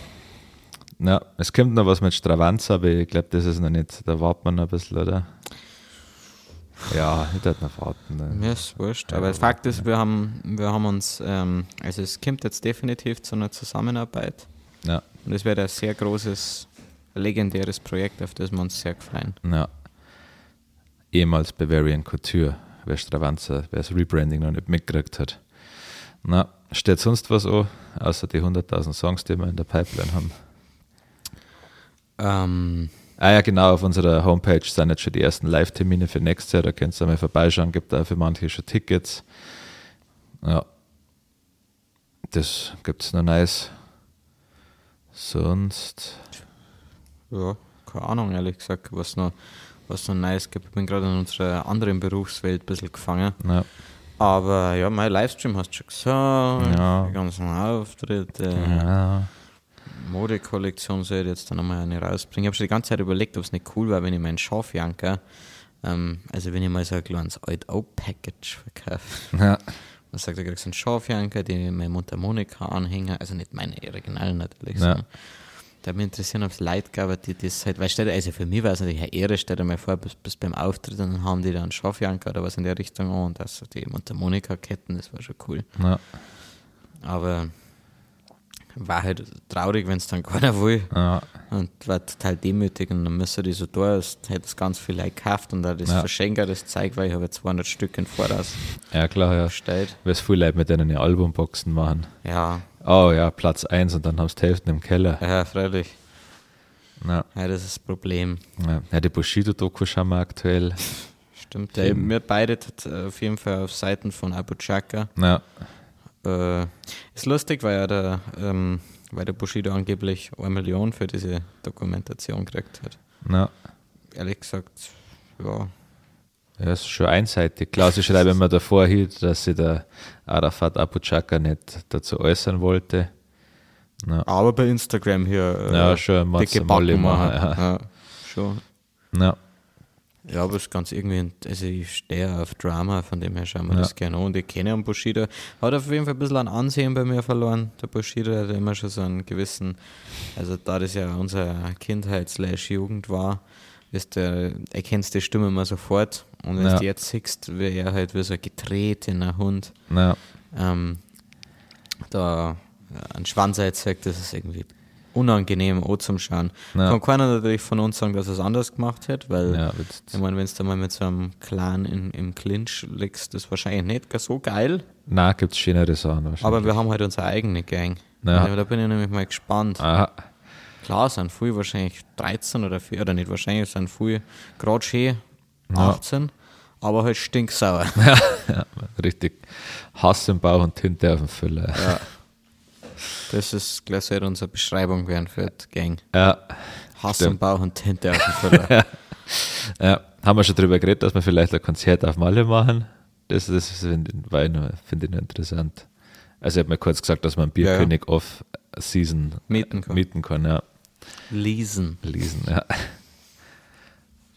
Ja, es kommt noch was mit Stravanz, aber ich glaube, das ist noch nicht, da wartet man noch ein bisschen, oder? Ja, ich würde noch warten. ne. Mir ist wurscht. Aber Fakt ist, wir haben, wir haben uns, ähm, also es kommt jetzt definitiv zu einer Zusammenarbeit. Ja, Und es wird ein sehr großes, legendäres Projekt, auf das wir uns sehr freuen. ja. Ehemals Bavarian Couture, wer Stravanzer, wer das Rebranding noch nicht mitgekriegt hat. Na, steht sonst was an, außer die 100.000 Songs, die wir in der Pipeline haben? Ähm, Ah ja, genau, auf unserer Homepage sind jetzt schon die ersten Live-Termine für nächstes Jahr, da könnt ihr mal vorbeischauen, gibt da für manche schon Tickets. Ja, das gibt es noch nice. Sonst, ja, keine Ahnung, ehrlich gesagt, was noch, was noch nice gibt. Ich bin gerade in unserer anderen Berufswelt ein bisschen gefangen. ja, Aber ja, mein Livestream hast du schon gesagt. Ja. Die ganzen Auftritte. ja, Modekollektion soll jetzt dann nochmal eine rausbringen. Ich habe schon die ganze Zeit überlegt, ob es nicht cool wäre, wenn ich meinen Schafjanker, ähm, also wenn ich mal so ein kleines Alt-O-Package verkaufe. ja, Man sagt, da kriegst du einen Schafjanker, den ich meine Mundharmonika anhänge, also nicht meine Originalen natürlich, Ja. sondern Da mich interessieren, ob es Leute gab, die das halt, weißt du, also für mich war es natürlich eine Ehre, stell dir mal vor, bis, bis beim Auftritt, dann haben die dann Schafjanker oder was in der Richtung an und also die Mundharmonika-Ketten, das war schon cool. Ja. Aber war halt traurig, wenn es dann keiner will. Ja. Und war total demütig und dann müsste die so da, es hätte das ganz viel Leute gekauft und auch das Ja. Verschenker, das zeigt, weil ich habe 200 Stück im Voraus ja, klar, ja. bestellt. Weil es viele Leute mit denen eine Albumboxen machen. Ja, Oh ja, Platz 1 und dann haben sie die Hälfte im Keller. ja, freilich. Ja, Ja, das ist das Problem. ja. ja die Bushido-Doku schauen wir aktuell. Stimmt. Ja, wir beide auf jeden Fall auf Seiten von Abu Chaka. Ja, Äh, ist lustig, weil ja der, ähm, weil der Bushido angeblich eine Million für diese Dokumentation gekriegt hat. ja. Ehrlich gesagt, ja. Ja, ist schon einseitig. Klar, sie schreiben immer davor hielt, dass sich der Arafat Abu Chaka nicht dazu äußern wollte. Ja, Aber bei Instagram hier äh, Ja, schon, dicke mal Backen machen. ja. Ja, schon. ja, Ja, aber es ist ganz irgendwie, also ich stehe auf Drama, von dem her schauen wir Ja. das gerne an. Und ich kenne einen Bushido. Hat auf jeden Fall ein bisschen an Ansehen bei mir verloren. Der Bushido hat immer schon so einen gewissen, also da das ja unsere Kindheit slash Jugend war, ist der, erkennst die Stimme immer sofort. Und wenn Ja. du jetzt siehst, wie er halt wie so ein getretener Hund ja, ähm, da einen Schwanz einzeigt, das ist irgendwie unangenehm auch zum Schauen. Ja. Kann keiner natürlich von uns sagen, dass er es anders gemacht hat, weil ja, ich meine, wenn du mal mit so einem Clan in, im Clinch liegst, das ist wahrscheinlich nicht so geil, na, gibt es schönere Sachen wahrscheinlich. aber wir haben halt unsere eigene Gang. Ja. Da bin ich nämlich mal gespannt. Aha, Klar, sind viel wahrscheinlich 13 oder 4, oder nicht wahrscheinlich, sind viel gerade schön Ja. 18, aber halt stinksauer. ja, richtig. Hass im Bauch und Tinte auf dem Füller. ja. Das ist gleich sollte unsere Beschreibung werden für die Gang. Ja, Hass Stimmt. im Bauch und Tinte auf dem Füller. ja. Haben wir schon drüber geredet, dass wir vielleicht ein Konzert auf Malle machen? Das, das finde ich, find ich interessant. Also, ich habe mir kurz gesagt, dass man einen Ja, ja. Bierkönig off-Season Mieten kann. mieten kann, ja. Leasen. Lesen, ja.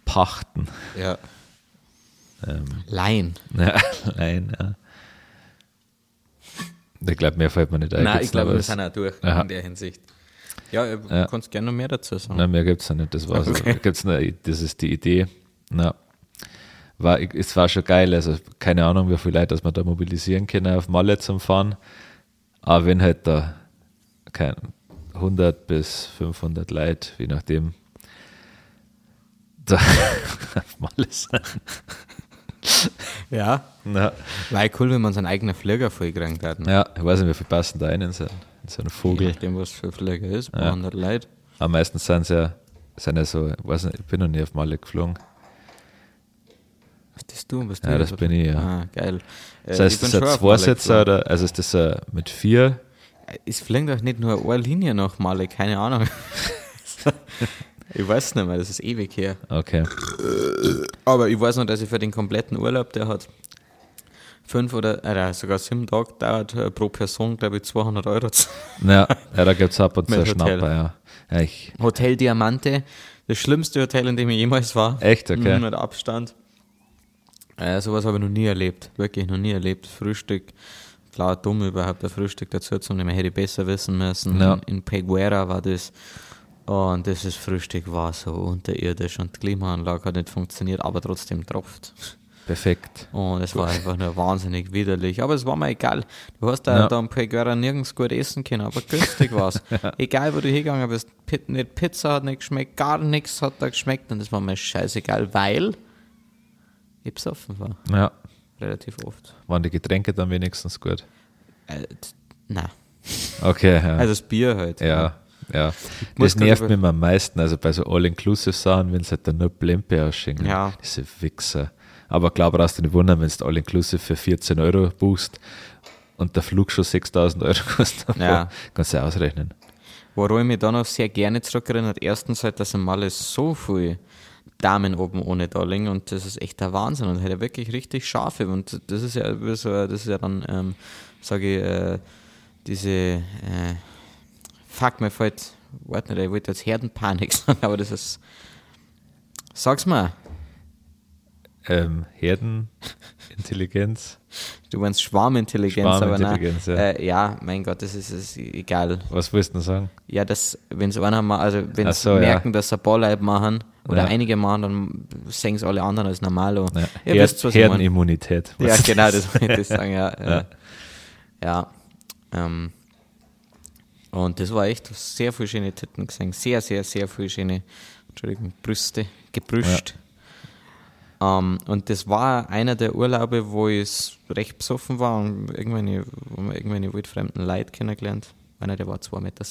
Pachten. Ja. Ähm, Laien. ja, nein, ja. Ich glaube, mehr fällt mir nicht ein. Nein, Gibt's ich glaube, wir sind auch durch Aha. in der Hinsicht. Ja, du Ja. kannst gerne noch mehr dazu sagen. Nein, mehr gibt es nicht. Das war's. Okay. Gibt's noch, das ist die Idee. Na, war, es war schon geil. Also, keine Ahnung, wie viele Leute dass wir da mobilisieren können auf Malle zum Fahren. Aber wenn halt da kein 100 bis 500 Leute, je nachdem, da auf Malle sind. Ja. Na, War cool, wenn man seinen eigenen Flieger vollkriegen hat. ja, ich weiß nicht, wie viel passen da ein in so, in so einen Je Vogel. nachdem, was für ein Flieger ist, Ja. ja. 100 Leute. Am meisten sind es ja, sind ja so, ich weiß nicht, ich bin noch nie auf Malle geflogen. Was bist du? Bist du Ja, das bin ich, ja. Ah, geil. Äh, Das heißt, ist das ein Zweisitzer oder, also ist das mit vier? Es fliegt doch nicht nur eine Linie nach Malle, keine Ahnung. ich weiß nicht mehr, das ist ewig her. Okay. Aber ich weiß noch, dass ich für den kompletten Urlaub, der hat fünf oder äh, sogar sieben Tage dauert äh, pro Person, glaube ich, 200 Euro. Ja, ja da gibt es ab und zu. Schnapper, ja. ja Hotel Diamante, das schlimmste Hotel, in dem ich jemals war. Echt? Okay. Mit Abstand. Äh, sowas habe ich noch nie erlebt. Wirklich noch nie erlebt. Frühstück. Klar, dumm überhaupt ein Frühstück dazu zu nehmen. Hätte ich besser wissen müssen. Ja. In, in Peguera war das. Und dieses Frühstück war so unterirdisch und die Klimaanlage hat nicht funktioniert, aber trotzdem tropft. perfekt. Und es war einfach nur wahnsinnig widerlich. Aber es war mir egal. Du hast da, Ja. da in Peguera nirgends gut essen können, aber günstig war's. Egal, wo du hingegangen bist. Pi- Nicht Pizza hat nicht geschmeckt, gar nichts hat da geschmeckt und das war mir scheißegal, weil ich besoffen war. Ja, Relativ oft. waren die Getränke dann wenigstens gut? Äh, nein. Okay, ja. Also das Bier halt. ja, ja. Das nervt mich am meisten, also bei so All-Inclusive-Sachen, wenn es halt dann nur Plempe ausschicken. Ja. Diese Wichser. Aber klar, brauchst du nicht wundern, wenn du All-Inclusive für 14 Euro buchst und der Flug schon 6000 Euro kostet. Ja. Kannst du ja ausrechnen. Woran ich mich dann auch sehr gerne zurückerinnert, erstens halt, dass im Malle so viel Damen oben ohne da liegen und das ist echt der Wahnsinn und halt wirklich richtig scharfe und das ist ja so, das ist ja dann, ähm, sage ich, äh, diese, äh, fuck, mir fällt, warte nicht, ich wollte jetzt Herdenpanik sagen, aber das ist, sag's mal, Ähm, Herden Intelligenz. Du meinst Schwarmintelligenz, aber nein. Schwarmintelligenz, ja. Äh, ja, mein Gott, das ist, ist egal. Was willst du denn sagen? Ja, das, wenn sie einer mal, also wenn sie so, ja. merken, dass sie ein paar Leute machen oder Ja. einige machen, dann sehen es alle anderen als normal an. Ja. Her wisst. Herdenimmunität. Ja, genau, das wollte ich sagen, ja. Ja. Ja. ja. Ähm, und das war echt sehr viele schöne Titten gesehen. Sehr, sehr, sehr viele schöne, Entschuldigung, Brüste, gebrüscht. Ähm, und das war einer der Urlaube, wo ich recht besoffen war und irgendwelche, wo man irgendwelche wildfremden Leute kennengelernt. Einer, der war 2,17 Meter,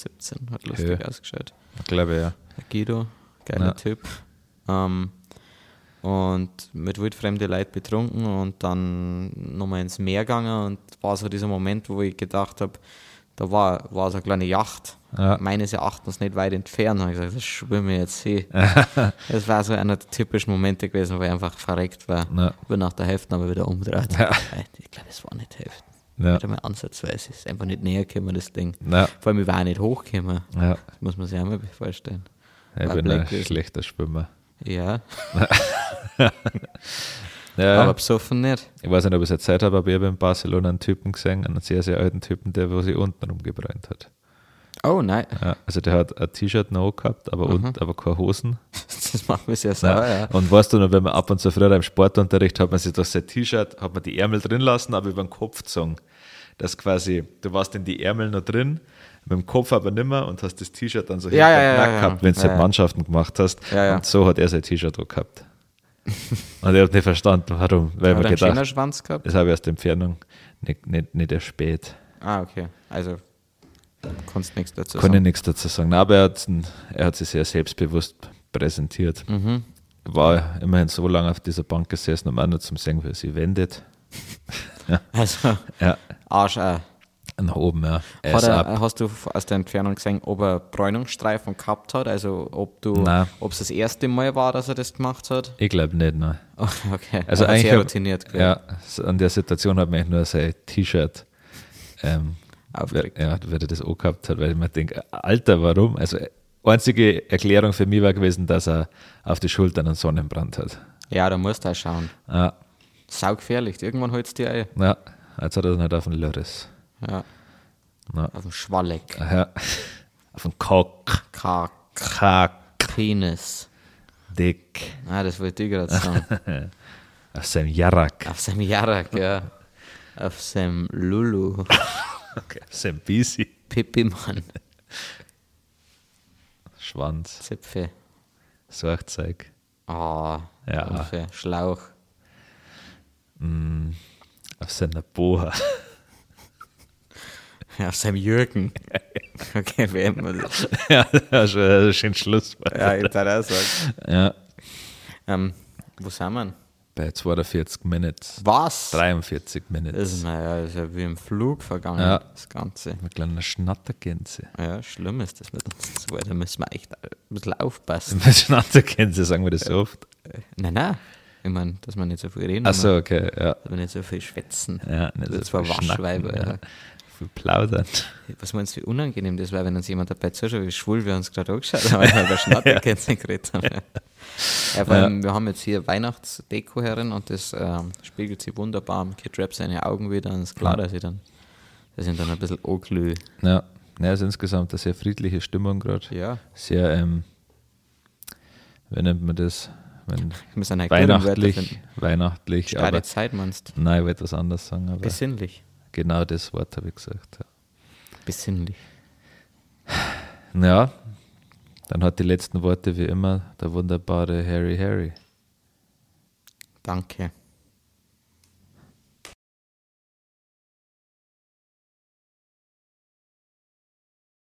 hat lustig Ja. ausgeschaut. Ich glaube, ja. Guido, geiler Ja. Typ. Ähm, und mit wildfremden Leuten betrunken und dann nochmal ins Meer gegangen und war so dieser Moment, wo ich gedacht habe, da war, war so eine kleine Yacht, Ja. meines Erachtens nicht weit entfernt. Und ich gesagt, das schwimme ich jetzt hin. das war so einer der typischen Momente gewesen, wo ich einfach verreckt war. Ja. Bin nach der Hälfte aber wieder umgedreht. Ja. Ich glaube, es war nicht die Hälfte. Ja. Nicht einmal ansatzweise. Es ist einfach nicht näher gekommen, das Ding. Ja. Vor allem, ich war auch nicht hochgekommen. Ja. Das muss man sich auch mal vorstellen. Ich War bin ein schlechter Schwimmer. Ja, Ja, aber besoffen nicht. ich weiß nicht, ob ich es erzählt habe, aber ich habe in Barcelona einen Typen gesehen, einen sehr, sehr alten Typen, der wo sich unten rumgebrannt hat. Oh nein, Ja, also der hat ein T-Shirt noch gehabt, aber, unten, aber keine Hosen. das macht mich sehr sauer, ja. Und weißt du noch, wenn man ab und zu früher im Sportunterricht hat man sich durch sein T-Shirt, hat man die Ärmel drin lassen, aber über den Kopf gezogen. Das quasi, du warst in die Ärmel noch drin, mit dem Kopf aber nimmer und hast das T-Shirt dann so Ja, hinter ja, ja, gehabt, wenn du Ja, halt. Mannschaften gemacht hast. Und so hat er sein T-Shirt auch gehabt. und er hat nicht verstanden, warum. Weil Hat man er einen gedacht, Schwanz gehabt? das habe ich aus der Entfernung nicht, nicht, nicht erspäht. Ah, okay. Also, kannst nichts dazu Kann ich sagen. nichts dazu sagen. Nein, aber er hat, er hat sich sehr selbstbewusst präsentiert. Mhm. War immerhin so lange auf dieser Bank gesessen, um auch nur zum sehen, wie er sich wendet. Also, Ja, Arsch auch. Nach oben, ja. Er hast du aus der Entfernung gesehen, ob er Bräunungsstreifen gehabt hat? Also, ob du, ob es das erste Mal war, dass er das gemacht hat? Ich glaube nicht, nein. Oh, okay. Also Er eigentlich sehr hab- routiniert. gell? Ja, an der Situation hat mich nur sein T-Shirt ähm, Aufgeregt. ja, weil er das auch gehabt hat, weil ich mir denke, Alter, warum? Also einzige Erklärung für mich war gewesen, dass er auf die Schultern einen Sonnenbrand hat. Ja, da musst du auch schauen. Ja, Saugefährlich. Irgendwann holst du dir ein. ja jetzt hat er dann halt auf den Lörres. Ja. Ja. Auf dem Schwalleck. Ja. Auf den Cock. Kack. Kack. Penis. Dick. Ah, das wollte ich gerade sagen. Auf seinem Jarak. Auf seinem Jarak, ja. Auf seinem Lulu. Okay. Auf seinem Bisi. Pippi-Mann. Schwanz. Zipfe. Sorgzeug. Ah, Ja. Hilfe. Schlauch. Mm, auf seiner Boa. Auf seinem Jürgen. Okay, wer immer das. ja, das ist ein schönes Schlusswort. Ja, ich darf auch sagen. Ja. Ähm, wo sind wir? Bei 42 Minutes. Was? 43 Das Minutes. ist, naja, das ist ja wie im Flug vergangen, Ja. das Ganze. Mit kleiner Schnattergänse. Ja, schlimm ist das mit uns. zwei. Da müssen wir echt ein bisschen aufpassen. Mit Schnattergänse sagen wir das so oft. Nein, nein. Ich meine, dass wir nicht so viel reden. Achso, okay, ja. Dass wir nicht so viel schwätzen. Ja, nicht Das zwar viel Waschweiber, ja. Viel plaudern. Was meinst du, wie unangenehm das war, wenn uns jemand dabei zuschaut, wie schwul wir uns gerade angeschaut haben, weil wir über Schnattergänse geredet haben. Ja, vor allem, wir haben jetzt hier Weihnachtsdeko herin und das ähm, spiegelt sich wunderbar am Kid Rap seine Augen wieder und es ist klar, dass sie dann, dass sind dann ein bisschen anglüh. Ja, ja ist insgesamt eine sehr friedliche Stimmung gerade. Ja, Sehr, ähm, wie nennt man das? Wenn weihnachtlich, finden. weihnachtlich, Gerade aber Zeit meinst nein, ich wollte etwas anderes sagen, Besinnlich. Genau das Wort habe ich gesagt. Ja. Besinnlich. ja, dann hat die letzten Worte wie immer der wunderbare Harry Harry. Danke.